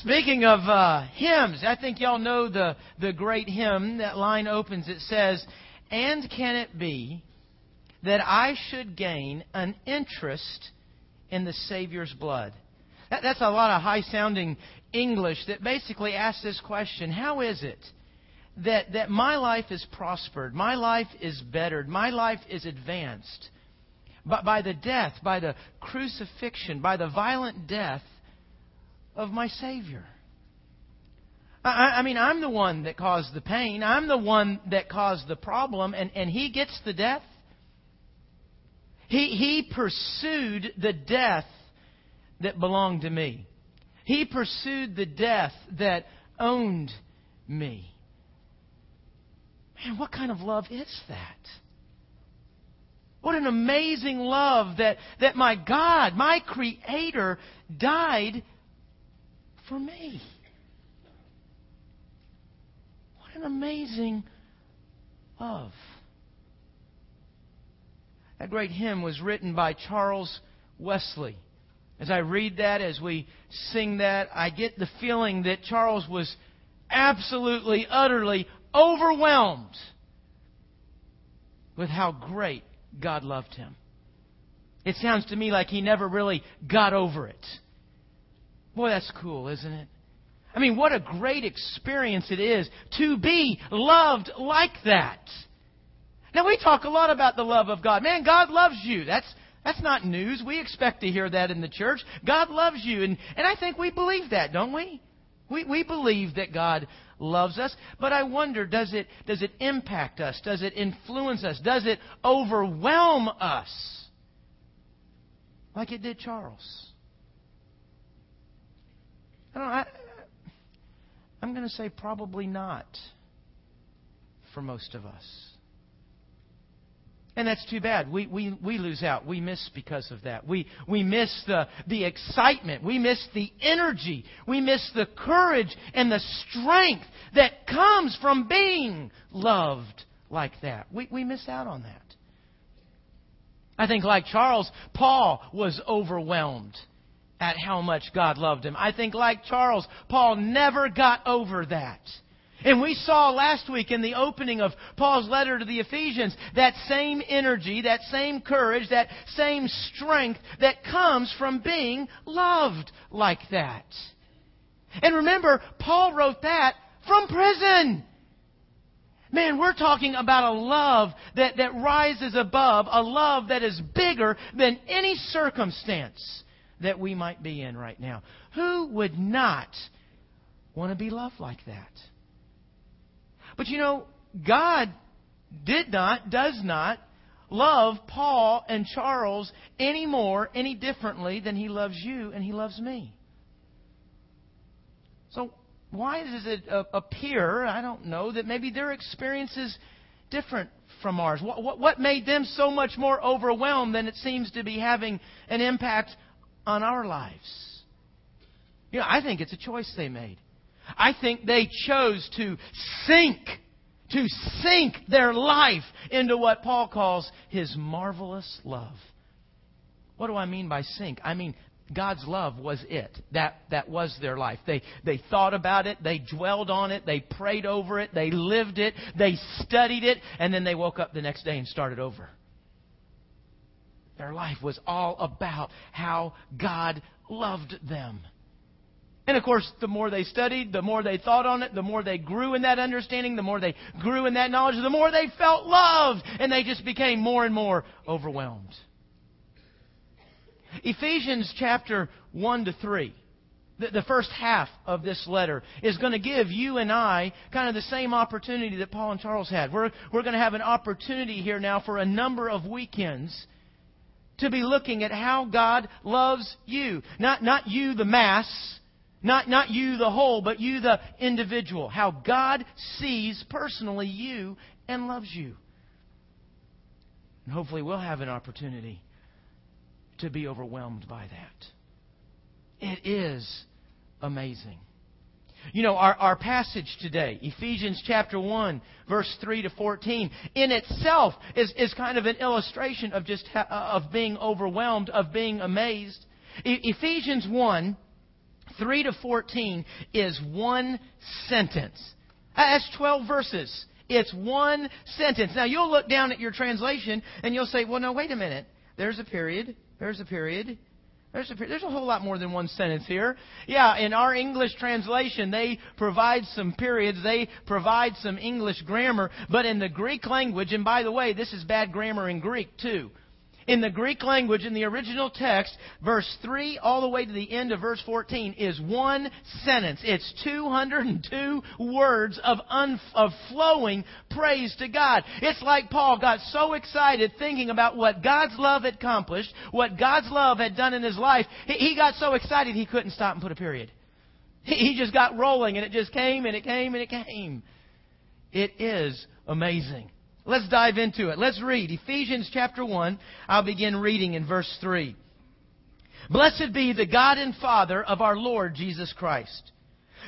Speaking of uh, hymns, I think y'all know the, the great hymn. That line opens, it says, And can it be that I should gain an interest in the Savior's blood? That, that's a lot of high sounding English that basically asks this question How is it that, that my life is prospered, my life is bettered, my life is advanced but by the death, by the crucifixion, by the violent death of my Savior? I, I mean, I'm the one that caused the pain. I'm the one that caused the problem, and, and He gets the death. He, he pursued the death that belonged to me. He pursued the death that owned me. Man, what kind of love is that? What an amazing love that, that my God, my Creator, died for me. What an amazing love. That great hymn was written by Charles Wesley. As I read that, as we sing that, I get the feeling that Charles was absolutely, utterly overwhelmed with how great God loved him. It sounds to me like he never really got over it. Boy, that's cool, isn't it? I mean, what a great experience it is to be loved like that. Now, we talk a lot about the love of God. Man, God loves you. That's, that's not news. We expect to hear that in the church. God loves you. And, and I think we believe that, don't we? We, we believe that God loves us. But I wonder, does it, does it impact us? Does it influence us? Does it overwhelm us? Like it did Charles. I don't. I, I'm going to say probably not for most of us. And that's too bad. We, we, we lose out. We miss because of that. We, we miss the, the excitement. We miss the energy. We miss the courage and the strength that comes from being loved like that. We, we miss out on that. I think, like Charles, Paul was overwhelmed at how much God loved him. I think, like Charles, Paul never got over that. And we saw last week in the opening of Paul's letter to the Ephesians that same energy, that same courage, that same strength that comes from being loved like that. And remember, Paul wrote that from prison. Man, we're talking about a love that, that rises above, a love that is bigger than any circumstance that we might be in right now. Who would not want to be loved like that? But you know, God did not, does not love Paul and Charles any more, any differently than he loves you and he loves me. So, why does it appear, I don't know, that maybe their experience is different from ours? What, what made them so much more overwhelmed than it seems to be having an impact on our lives? You know, I think it's a choice they made. I think they chose to sink, to sink their life into what Paul calls his marvelous love. What do I mean by sink? I mean, God's love was it. That, that was their life. They, they thought about it, they dwelled on it, they prayed over it, they lived it, they studied it, and then they woke up the next day and started over. Their life was all about how God loved them. And of course, the more they studied, the more they thought on it, the more they grew in that understanding, the more they grew in that knowledge, the more they felt loved, and they just became more and more overwhelmed. Ephesians chapter 1 to 3, the, first half of this letter, is going to give you and I kind of the same opportunity that Paul and Charles had. We're, we're going to have an opportunity here now for a number of weekends to be looking at how God loves you. Not, not you, the mass, not, not you, the whole, but you, the individual. How God sees personally you and loves you. And hopefully, we'll have an opportunity to be overwhelmed by that. It is amazing. You know, our, our passage today, Ephesians chapter 1, verse 3 to 14, in itself is, is kind of an illustration of just ha- uh, of being overwhelmed, of being amazed. E- Ephesians 1 3 to 14 is one sentence. That's 12 verses. It's one sentence. Now you'll look down at your translation and you'll say, well, no, wait a minute. There's a period. There's a period. There's a, there's a whole lot more than one sentence here. Yeah, in our English translation, they provide some periods, they provide some English grammar, but in the Greek language, and by the way, this is bad grammar in Greek too. In the Greek language, in the original text, verse 3 all the way to the end of verse 14 is one sentence. It's 202 words of, un- of flowing praise to God. It's like Paul got so excited thinking about what God's love had accomplished, what God's love had done in his life. He, got so excited he couldn't stop and put a period. He just got rolling and it just came and it came and it came. It is amazing. Let's dive into it. Let's read Ephesians chapter 1. I'll begin reading in verse 3. Blessed be the God and Father of our Lord Jesus Christ,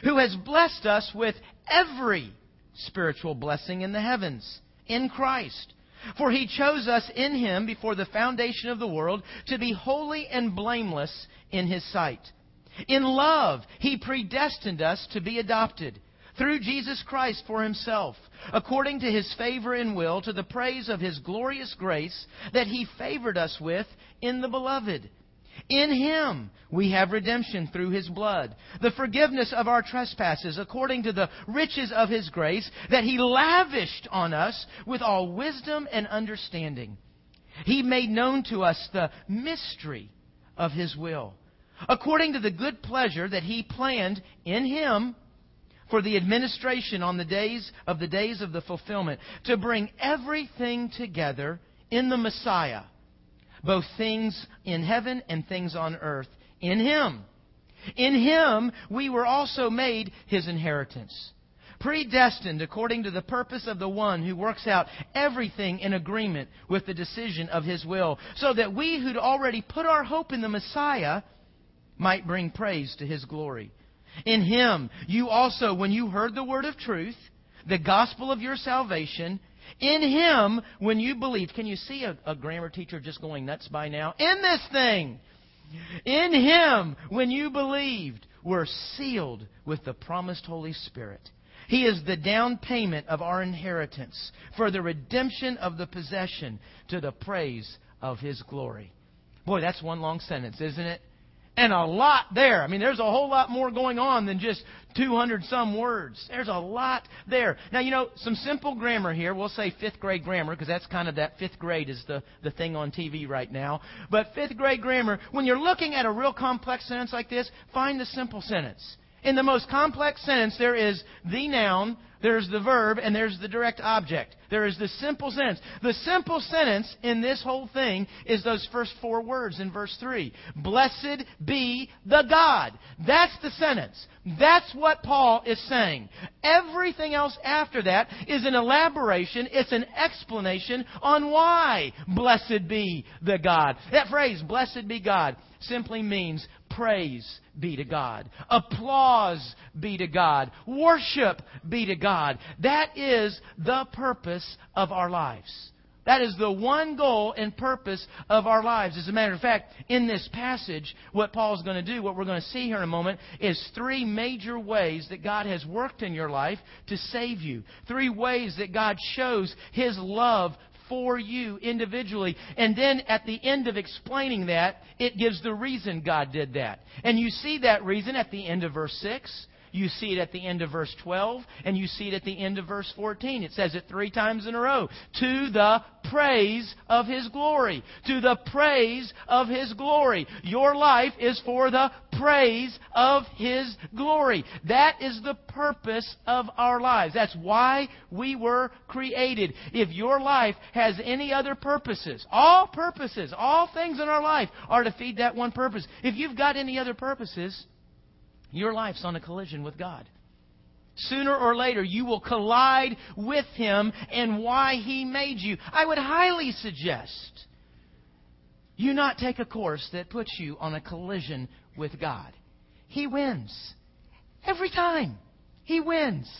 who has blessed us with every spiritual blessing in the heavens in Christ. For he chose us in him before the foundation of the world to be holy and blameless in his sight. In love, he predestined us to be adopted through Jesus Christ for himself, according to his favor and will, to the praise of his glorious grace that he favored us with in the beloved. In him we have redemption through his blood, the forgiveness of our trespasses, according to the riches of his grace that he lavished on us with all wisdom and understanding. He made known to us the mystery of his will, according to the good pleasure that he planned in him for the administration on the days of the days of the fulfillment, to bring everything together in the Messiah, both things in heaven and things on earth, in Him. In Him we were also made His inheritance, predestined according to the purpose of the one who works out everything in agreement with the decision of His will, so that we who'd already put our hope in the Messiah might bring praise to His glory. In Him, you also, when you heard the word of truth, the gospel of your salvation, in Him, when you believed, can you see a, a grammar teacher just going nuts by now? In this thing, in Him, when you believed, were sealed with the promised Holy Spirit. He is the down payment of our inheritance for the redemption of the possession to the praise of His glory. Boy, that's one long sentence, isn't it? And a lot there. I mean, there's a whole lot more going on than just 200 some words. There's a lot there. Now, you know, some simple grammar here. We'll say fifth grade grammar because that's kind of that fifth grade is the, the thing on TV right now. But fifth grade grammar, when you're looking at a real complex sentence like this, find the simple sentence. In the most complex sentence, there is the noun, there's the verb, and there's the direct object. There is the simple sentence. The simple sentence in this whole thing is those first four words in verse 3. Blessed be the God. That's the sentence. That's what Paul is saying. Everything else after that is an elaboration, it's an explanation on why blessed be the God. That phrase, blessed be God, simply means praise be to God. Applause be to God. Worship be to God. That is the purpose of our lives. That is the one goal and purpose of our lives. As a matter of fact, in this passage, what Paul's going to do, what we're going to see here in a moment, is three major ways that God has worked in your life to save you. Three ways that God shows His love for you individually. And then at the end of explaining that, it gives the reason God did that. And you see that reason at the end of verse 6. You see it at the end of verse 12, and you see it at the end of verse 14. It says it three times in a row. To the praise of His glory. To the praise of His glory. Your life is for the praise of His glory. That is the purpose of our lives. That's why we were created. If your life has any other purposes, all purposes, all things in our life are to feed that one purpose. If you've got any other purposes, your life's on a collision with God. Sooner or later, you will collide with Him and why He made you. I would highly suggest you not take a course that puts you on a collision with God. He wins. Every time. He wins.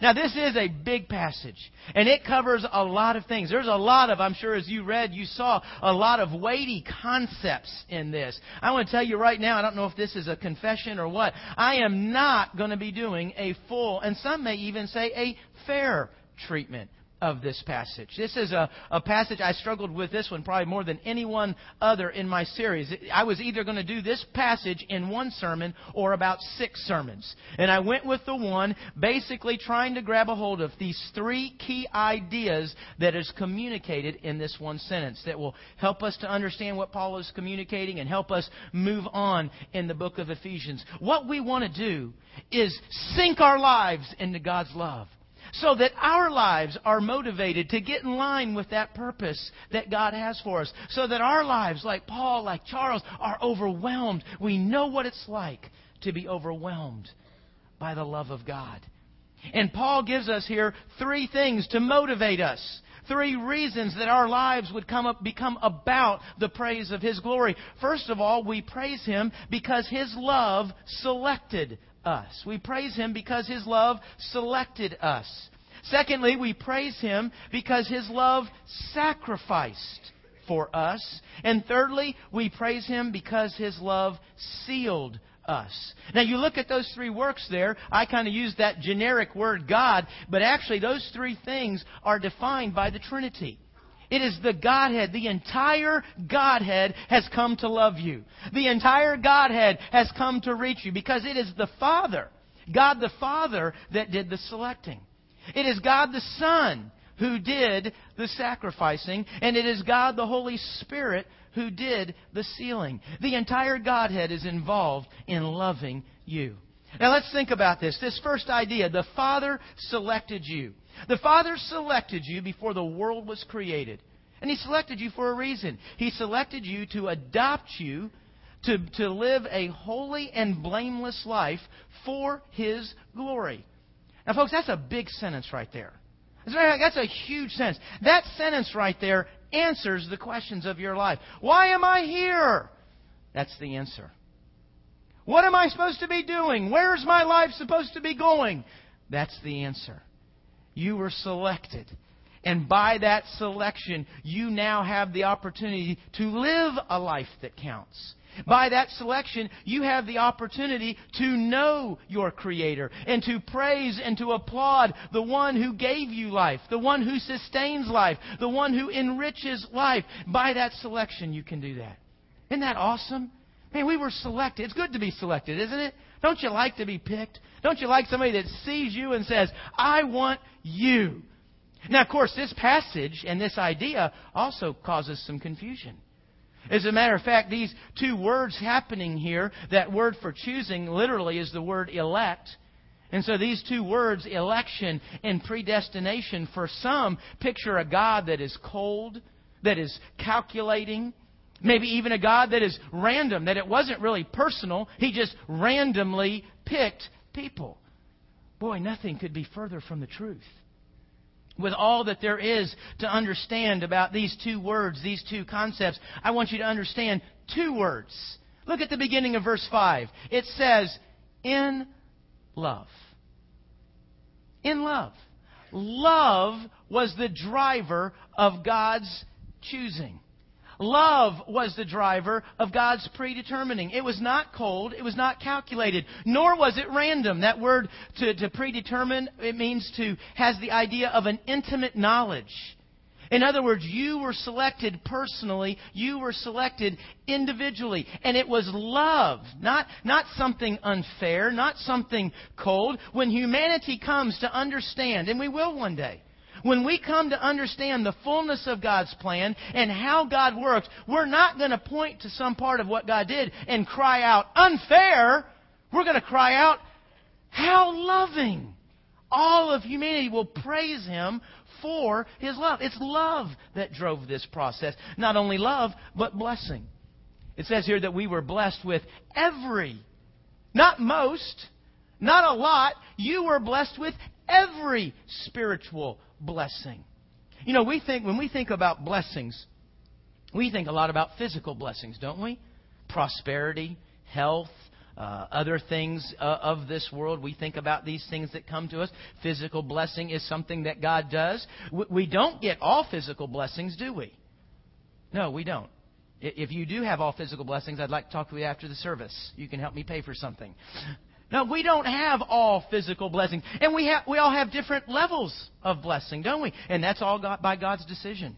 Now, this is a big passage, and it covers a lot of things. There's a lot of, I'm sure as you read, you saw a lot of weighty concepts in this. I want to tell you right now, I don't know if this is a confession or what, I am not going to be doing a full, and some may even say a fair treatment of this passage. This is a, a passage I struggled with this one probably more than anyone other in my series. I was either going to do this passage in one sermon or about six sermons. And I went with the one basically trying to grab a hold of these three key ideas that is communicated in this one sentence that will help us to understand what Paul is communicating and help us move on in the book of Ephesians. What we want to do is sink our lives into God's love so that our lives are motivated to get in line with that purpose that God has for us. So that our lives, like Paul, like Charles, are overwhelmed. We know what it's like to be overwhelmed by the love of God. And Paul gives us here three things to motivate us. Three reasons that our lives would come up, become about the praise of His glory. First of all, we praise Him because His love selected us. We praise Him because His love selected us. Secondly, we praise Him because His love sacrificed for us. And thirdly, we praise Him because His love sealed us. Now you look at those three works there, I kind of use that generic word God, but actually those three things are defined by the Trinity. It is the Godhead. The entire Godhead has come to love you. The entire Godhead has come to reach you because it is the Father, God the Father, that did the selecting. It is God the Son who did the sacrificing, and it is God the Holy Spirit who did the sealing. The entire Godhead is involved in loving you. Now let's think about this. This first idea the Father selected you. The Father selected you before the world was created. And He selected you for a reason. He selected you to adopt you to, to live a holy and blameless life for His glory. Now, folks, that's a big sentence right there. That's a huge sentence. That sentence right there answers the questions of your life. Why am I here? That's the answer. What am I supposed to be doing? Where is my life supposed to be going? That's the answer. You were selected. And by that selection, you now have the opportunity to live a life that counts. By that selection, you have the opportunity to know your Creator and to praise and to applaud the one who gave you life, the one who sustains life, the one who enriches life. By that selection, you can do that. Isn't that awesome? Man, we were selected. It's good to be selected, isn't it? Don't you like to be picked? Don't you like somebody that sees you and says, I want you? Now, of course, this passage and this idea also causes some confusion. As a matter of fact, these two words happening here, that word for choosing literally is the word elect. And so these two words, election and predestination, for some picture a God that is cold, that is calculating, maybe even a God that is random, that it wasn't really personal. He just randomly picked people. Boy, nothing could be further from the truth. With all that there is to understand about these two words, these two concepts, I want you to understand two words. Look at the beginning of verse 5. It says, in love. In love. Love was the driver of God's choosing. Love was the driver of God's predetermining. It was not cold. It was not calculated. Nor was it random. That word to, to predetermine, it means to, has the idea of an intimate knowledge. In other words, you were selected personally. You were selected individually. And it was love, not, not something unfair, not something cold. When humanity comes to understand, and we will one day, when we come to understand the fullness of God's plan and how God works, we're not going to point to some part of what God did and cry out, unfair. We're going to cry out, how loving. All of humanity will praise Him for His love. It's love that drove this process. Not only love, but blessing. It says here that we were blessed with every, not most, not a lot. You were blessed with every spiritual blessing. You know, we think when we think about blessings, we think a lot about physical blessings, don't we? Prosperity, health, uh, other things uh, of this world. We think about these things that come to us. Physical blessing is something that God does. We, we don't get all physical blessings, do we? No, we don't. If you do have all physical blessings, I'd like to talk to you after the service. You can help me pay for something. No, we don't have all physical blessings. And we, have, we all have different levels of blessing, don't we? And that's all got by God's decision.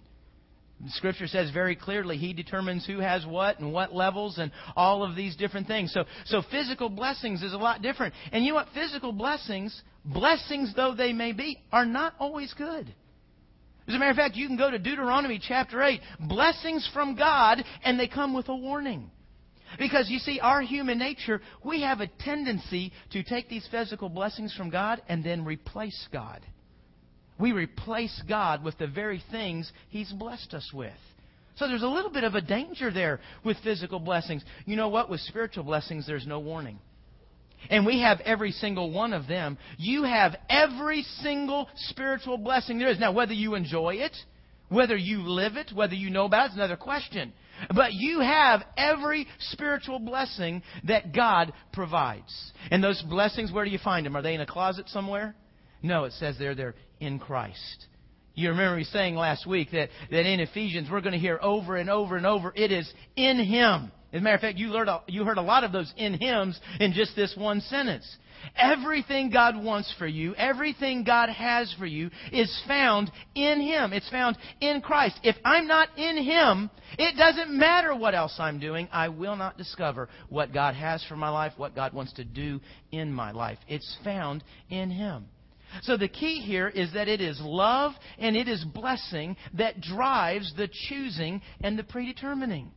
The scripture says very clearly He determines who has what and what levels and all of these different things. So, so physical blessings is a lot different. And you know what? Physical blessings, blessings though they may be, are not always good. As a matter of fact, you can go to Deuteronomy chapter 8, blessings from God, and they come with a warning. Because you see, our human nature, we have a tendency to take these physical blessings from God and then replace God. We replace God with the very things He's blessed us with. So there's a little bit of a danger there with physical blessings. You know what? With spiritual blessings, there's no warning. And we have every single one of them. You have every single spiritual blessing there is. Now, whether you enjoy it, whether you live it, whether you know about it, is another question. But you have every spiritual blessing that God provides. And those blessings, where do you find them? Are they in a closet somewhere? No, it says there they're in Christ. You remember me saying last week that, that in Ephesians we're going to hear over and over and over, it is in Him. As a matter of fact, you heard, a, you heard a lot of those in hymns in just this one sentence. Everything God wants for you, everything God has for you is found in Him. It's found in Christ. If I'm not in Him, it doesn't matter what else I'm doing. I will not discover what God has for my life, what God wants to do in my life. It's found in Him. So the key here is that it is love and it is blessing that drives the choosing and the predetermining.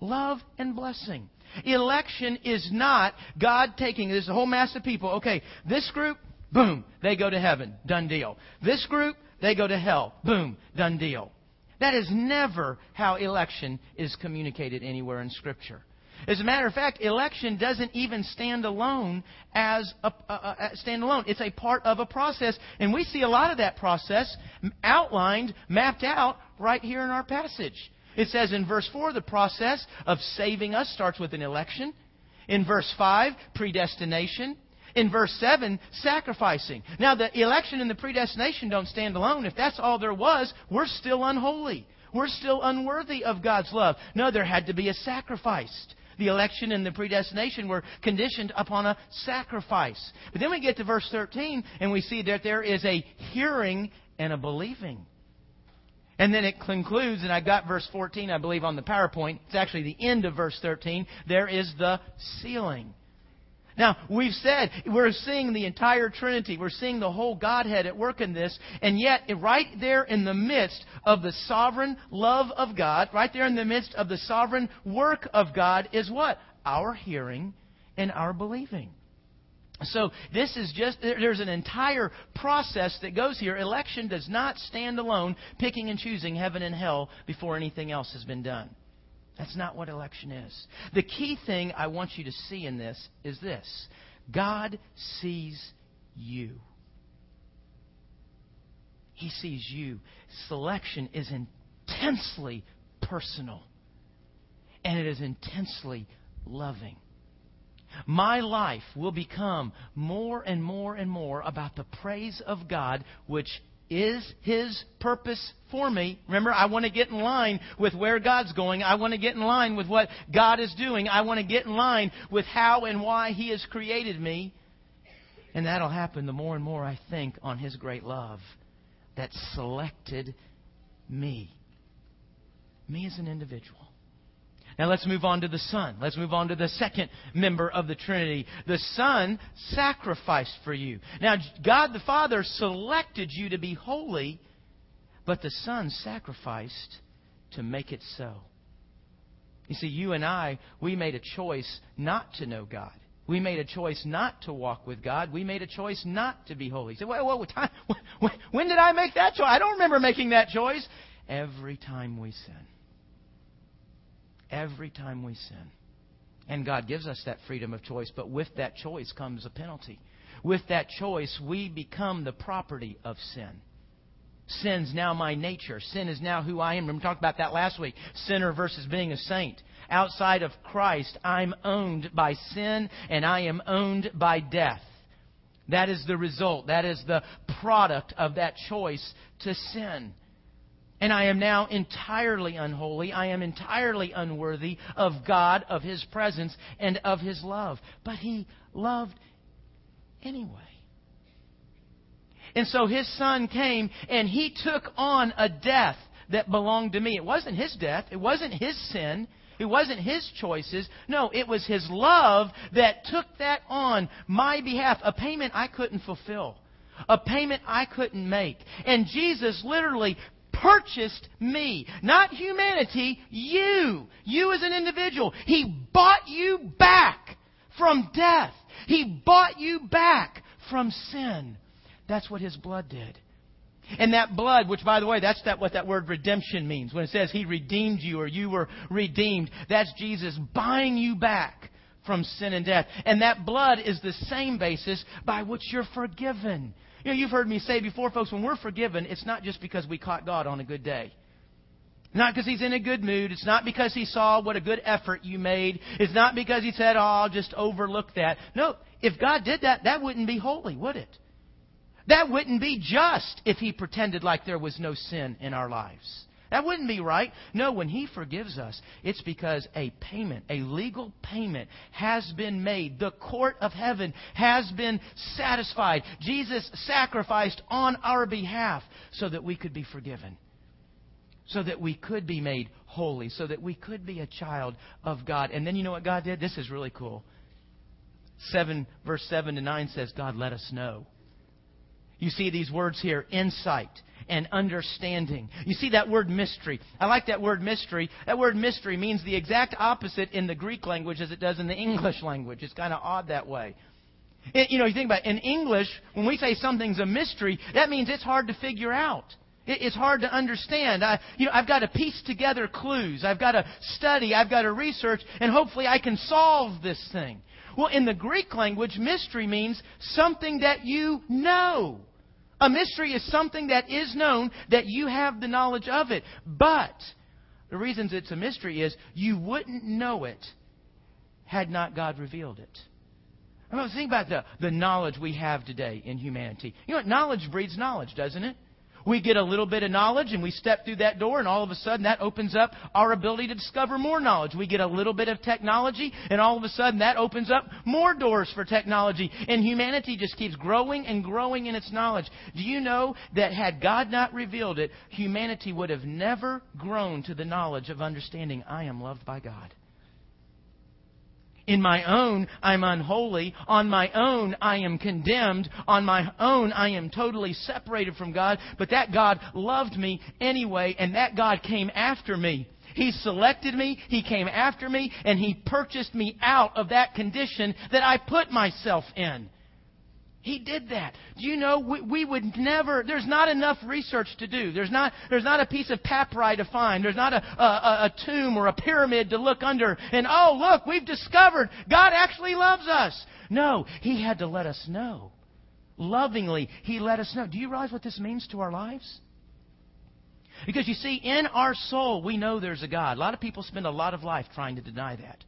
Love and blessing. Election is not God taking this whole mass of people. Okay, this group, boom, they go to heaven. Done deal. This group, they go to hell. Boom, done deal. That is never how election is communicated anywhere in Scripture. As a matter of fact, election doesn't even stand alone as a, stand alone. It's a part of a process, and we see a lot of that process outlined, mapped out right here in our passage. It says in verse 4, the process of saving us starts with an election. In verse 5, predestination. In verse 7, sacrificing. Now, the election and the predestination don't stand alone. If that's all there was, we're still unholy. We're still unworthy of God's love. No, there had to be a sacrifice. The election and the predestination were conditioned upon a sacrifice. But then we get to verse 13 and we see that there is a hearing and a believing. And then it concludes, and I got verse 14, I believe, on the PowerPoint. It's actually the end of verse 13. There is the sealing. Now, we've said we're seeing the entire Trinity. We're seeing the whole Godhead at work in this. And yet, right there in the midst of the sovereign love of God, right there in the midst of the sovereign work of God, is what? Our hearing and our believing. So this is just, there's an entire process that goes here. Election does not stand alone, picking and choosing heaven and hell before anything else has been done. That's not what election is. The key thing I want you to see in this is this God sees you. He sees you. Selection is intensely personal, and it is intensely loving. My life will become more and more and more about the praise of God, which is His purpose for me. Remember, I want to get in line with where God's going. I want to get in line with what God is doing. I want to get in line with how and why He has created me. And that'll happen the more and more I think on His great love that selected me. Me as an individual. Now let's move on to the Son. Let's move on to the second member of the Trinity. The Son sacrificed for you. Now, God the Father selected you to be holy, but the Son sacrificed to make it so. You see, you and I, we made a choice not to know God. We made a choice not to walk with God. We made a choice not to be holy. You say, well, time, when did I make that choice? I don't remember making that choice. Every time we sin every time we sin. And God gives us that freedom of choice, but with that choice comes a penalty. With that choice, we become the property of sin. Sin's now my nature. Sin is now who I am. We talked about that last week. Sinner versus being a saint. outside of Christ, I'm owned by sin and I am owned by death. That is the result. That is the product of that choice to sin. And I am now entirely unholy. I am entirely unworthy of God, of His presence, and of His love. But He loved anyway. And so His Son came and He took on a death that belonged to me. It wasn't His death. It wasn't His sin. It wasn't his choices. No, it was his love that took that on my behalf, a payment I couldn't fulfill, a payment I couldn't make. And Jesus literally purchased me. Not humanity, you. You as an individual. He bought you back from death. He bought you back from sin. That's what his blood did. And that blood, which by the way, that's that, what that word redemption means. When it says he redeemed you or you were redeemed, that's Jesus buying you back from sin and death. And that blood is the same basis by which you're forgiven. You know, you've heard me say before, folks, when we're forgiven, it's not just because we caught God on a good day. Not because he's in a good mood. It's not because he saw what a good effort you made. It's not because he said, oh, I'll just overlook that. No, if God did that, that wouldn't be holy, would it? That wouldn't be just if he pretended like there was no sin in our lives. That wouldn't be right. No, when He forgives us, it's because a payment, a legal payment, has been made. The court of heaven has been satisfied. Jesus sacrificed on our behalf so that we could be forgiven, so that we could be made holy, so that we could be a child of God. And then you know what God did? This is really cool. 7, verse 7 to 9 says, God let us know. You see these words here insight and understanding. You see that word mystery. I like that word mystery. That word mystery means the exact opposite in the Greek language as it does in the English language. It's kind of odd that way. It, you know, you think about it, in English, when we say something's a mystery, that means it's hard to figure out. It, it's hard to understand. I, you know, I've got to piece together clues. I've got to study. I've got to research, and hopefully I can solve this thing. Well, in the Greek language, mystery means something that you know. A mystery is something that is known, that you have the knowledge of it. But the reasons it's a mystery is you wouldn't know it had not God revealed it. I mean, think about the, the knowledge we have today in humanity. You know what? Knowledge breeds knowledge, doesn't it? We get a little bit of knowledge and we step through that door and all of a sudden that opens up our ability to discover more knowledge. We get a little bit of technology and all of a sudden that opens up more doors for technology. And humanity just keeps growing and growing in its knowledge. Do you know that had God not revealed it, humanity would have never grown to the knowledge of understanding I am loved by God? In my own, I'm unholy. On my own, I am condemned. On my own, I am totally separated from God. But that God loved me anyway, and that God came after me. He selected me, He came after me, and He purchased me out of that condition that I put myself in. He did that. Do you know, we, we, would never, there's not enough research to do. There's not, there's not a piece of papyri to find. There's not a, a, a tomb or a pyramid to look under and, oh, look, we've discovered God actually loves us. No, He had to let us know. Lovingly, He let us know. Do you realize what this means to our lives? Because you see, in our soul, we know there's a God. A lot of people spend a lot of life trying to deny that.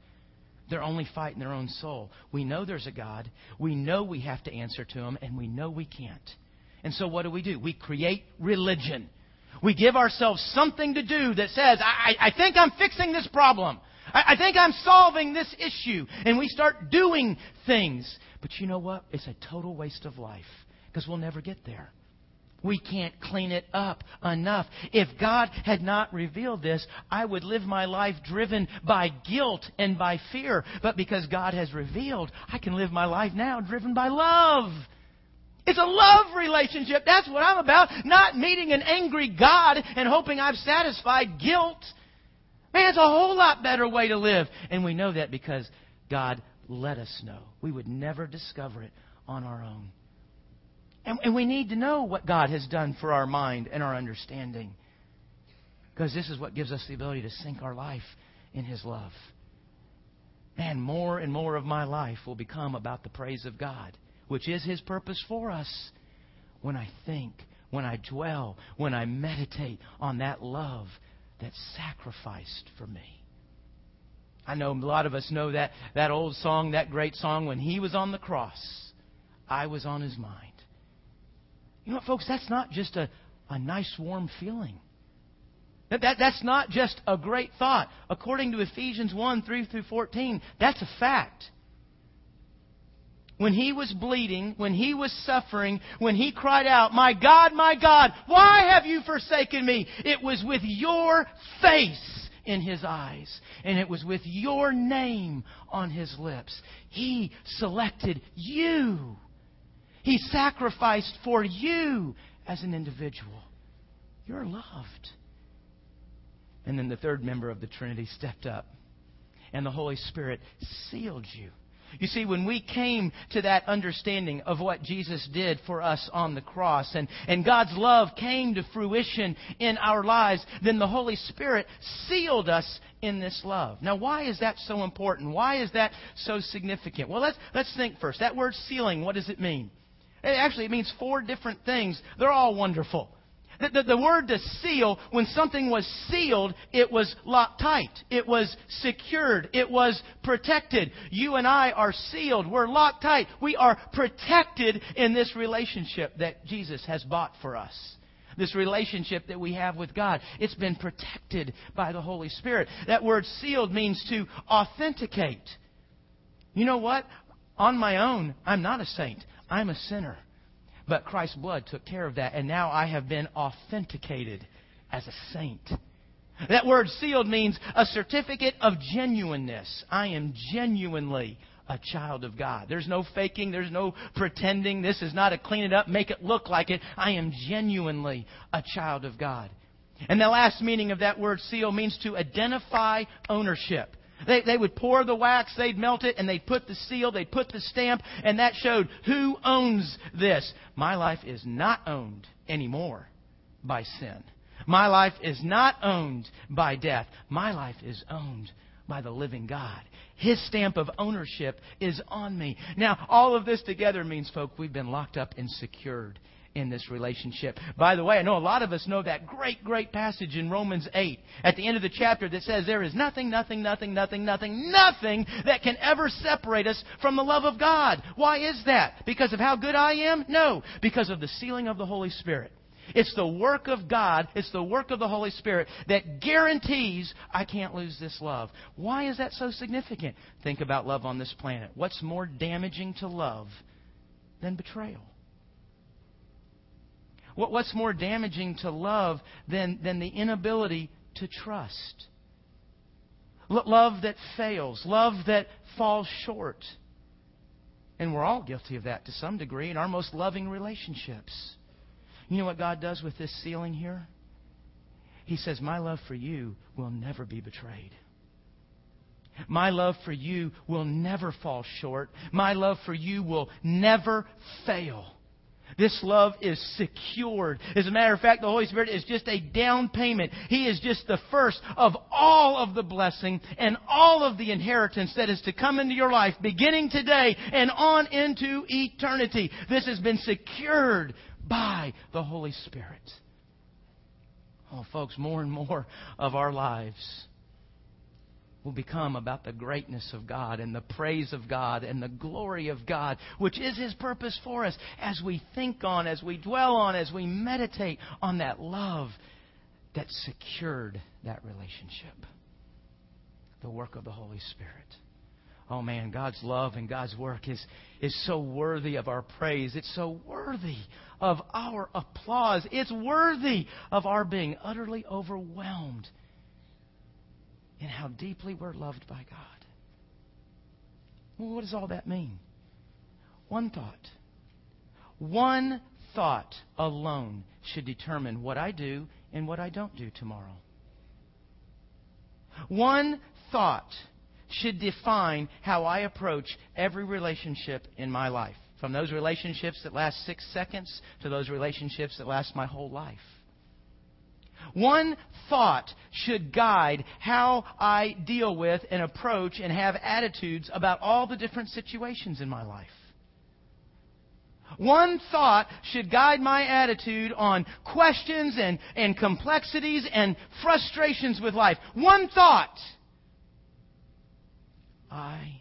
They're only fighting their own soul. We know there's a God. We know we have to answer to Him, and we know we can't. And so what do we do? We create religion. We give ourselves something to do that says, I, I think I'm fixing this problem. I, I think I'm solving this issue. And we start doing things. But you know what? It's a total waste of life because we'll never get there. We can't clean it up enough. If God had not revealed this, I would live my life driven by guilt and by fear. But because God has revealed, I can live my life now driven by love. It's a love relationship. That's what I'm about. Not meeting an angry God and hoping I've satisfied guilt. Man, it's a whole lot better way to live. And we know that because God let us know. We would never discover it on our own. And, and we need to know what God has done for our mind and our understanding. Because this is what gives us the ability to sink our life in His love. And more and more of my life will become about the praise of God, which is His purpose for us. When I think, when I dwell, when I meditate on that love that sacrificed for me. I know a lot of us know that, that old song, that great song, when he was on the cross, I was on his mind. You know what, folks? That's not just a, a nice, warm feeling. That, that, that's not just a great thought. According to Ephesians 1 3 through 14, that's a fact. When he was bleeding, when he was suffering, when he cried out, My God, my God, why have you forsaken me? It was with your face in his eyes, and it was with your name on his lips. He selected you. He sacrificed for you as an individual. You're loved. And then the third member of the Trinity stepped up, and the Holy Spirit sealed you. You see, when we came to that understanding of what Jesus did for us on the cross, and, and God's love came to fruition in our lives, then the Holy Spirit sealed us in this love. Now, why is that so important? Why is that so significant? Well, let's, let's think first. That word sealing, what does it mean? Actually, it means four different things. They're all wonderful. The, the, the, word to seal, when something was sealed, it was locked tight. It was secured. It was protected. You and I are sealed. We're locked tight. We are protected in this relationship that Jesus has bought for us. This relationship that we have with God. It's been protected by the Holy Spirit. That word sealed means to authenticate. You know what? On my own, I'm not a saint. I'm a sinner. But Christ's blood took care of that, and now I have been authenticated as a saint. That word sealed means a certificate of genuineness. I am genuinely a child of God. There's no faking, there's no pretending. This is not a clean it up, make it look like it. I am genuinely a child of God. And the last meaning of that word seal means to identify ownership. They, they would pour the wax, they'd melt it, and they'd put the seal, they'd put the stamp, and that showed who owns this. My life is not owned anymore by sin. My life is not owned by death. My life is owned by the living God. His stamp of ownership is on me. Now, all of this together means, folk, we've been locked up and secured in this relationship. By the way, I know a lot of us know that great, great passage in Romans 8 at the end of the chapter that says there is nothing, nothing, nothing, nothing, nothing, nothing that can ever separate us from the love of God. Why is that? Because of how good I am? No. Because of the sealing of the Holy Spirit. It's the work of God, it's the work of the Holy Spirit that guarantees I can't lose this love. Why is that so significant? Think about love on this planet. What's more damaging to love than betrayal? What's more damaging to love than, than the inability to trust? Love that fails, love that falls short. And we're all guilty of that to some degree in our most loving relationships. You know what God does with this sealing here? He says, My love for you will never be betrayed. My love for you will never fall short. My love for you will never fail. This love is secured. As a matter of fact, the Holy Spirit is just a down payment. He is just the first of all of the blessing and all of the inheritance that is to come into your life beginning today and on into eternity. This has been secured by the Holy Spirit. Oh, folks, more and more of our lives will become about the greatness of God and the praise of God and the glory of God, which is His purpose for us as we think on, as we dwell on, as we meditate on that love that secured that relationship. The work of the Holy Spirit. Oh man, God's love and God's work is, is so worthy of our praise. It's so worthy of our applause. It's worthy of our being utterly overwhelmed and how deeply we're loved by God. Well, what does all that mean? One thought. One thought alone should determine what I do and what I don't do tomorrow. One thought should define how I approach every relationship in my life. From those relationships that last six seconds to those relationships that last my whole life. One thought should guide how I deal with and approach and have attitudes about all the different situations in my life. One thought should guide my attitude on questions and, and complexities and frustrations with life. One thought I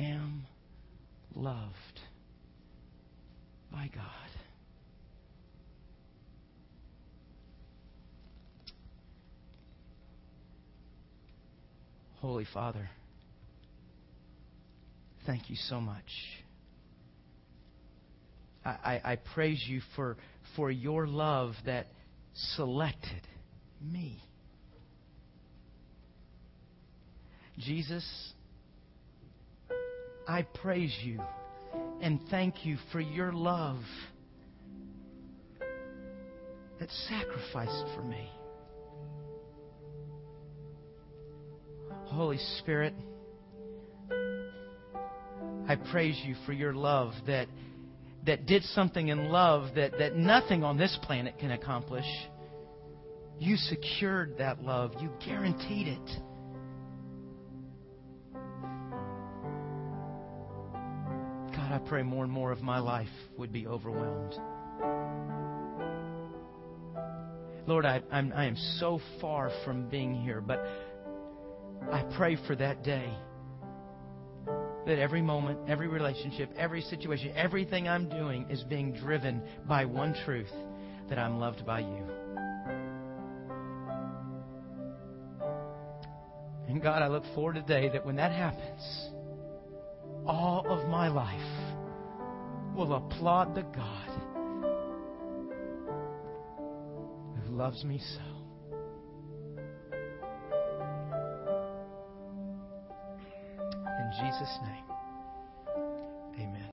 am loved by God. Holy Father, thank you so much. I, I, I, praise you for, for your love that selected me. Jesus, I praise you and thank you for your love that sacrificed for me. Holy Spirit, I praise you for your love that, that did something in love that, that nothing on this planet can accomplish. You secured that love, you guaranteed it. God, I pray more and more of my life would be overwhelmed. Lord, I, I'm, I am so far from being here, but I pray for that day. That every moment, every relationship, every situation, everything I'm doing is being driven by one truth that I'm loved by you. And God, I look forward to the day that when that happens, all of my life will applaud the God who loves me so. Jesus' name.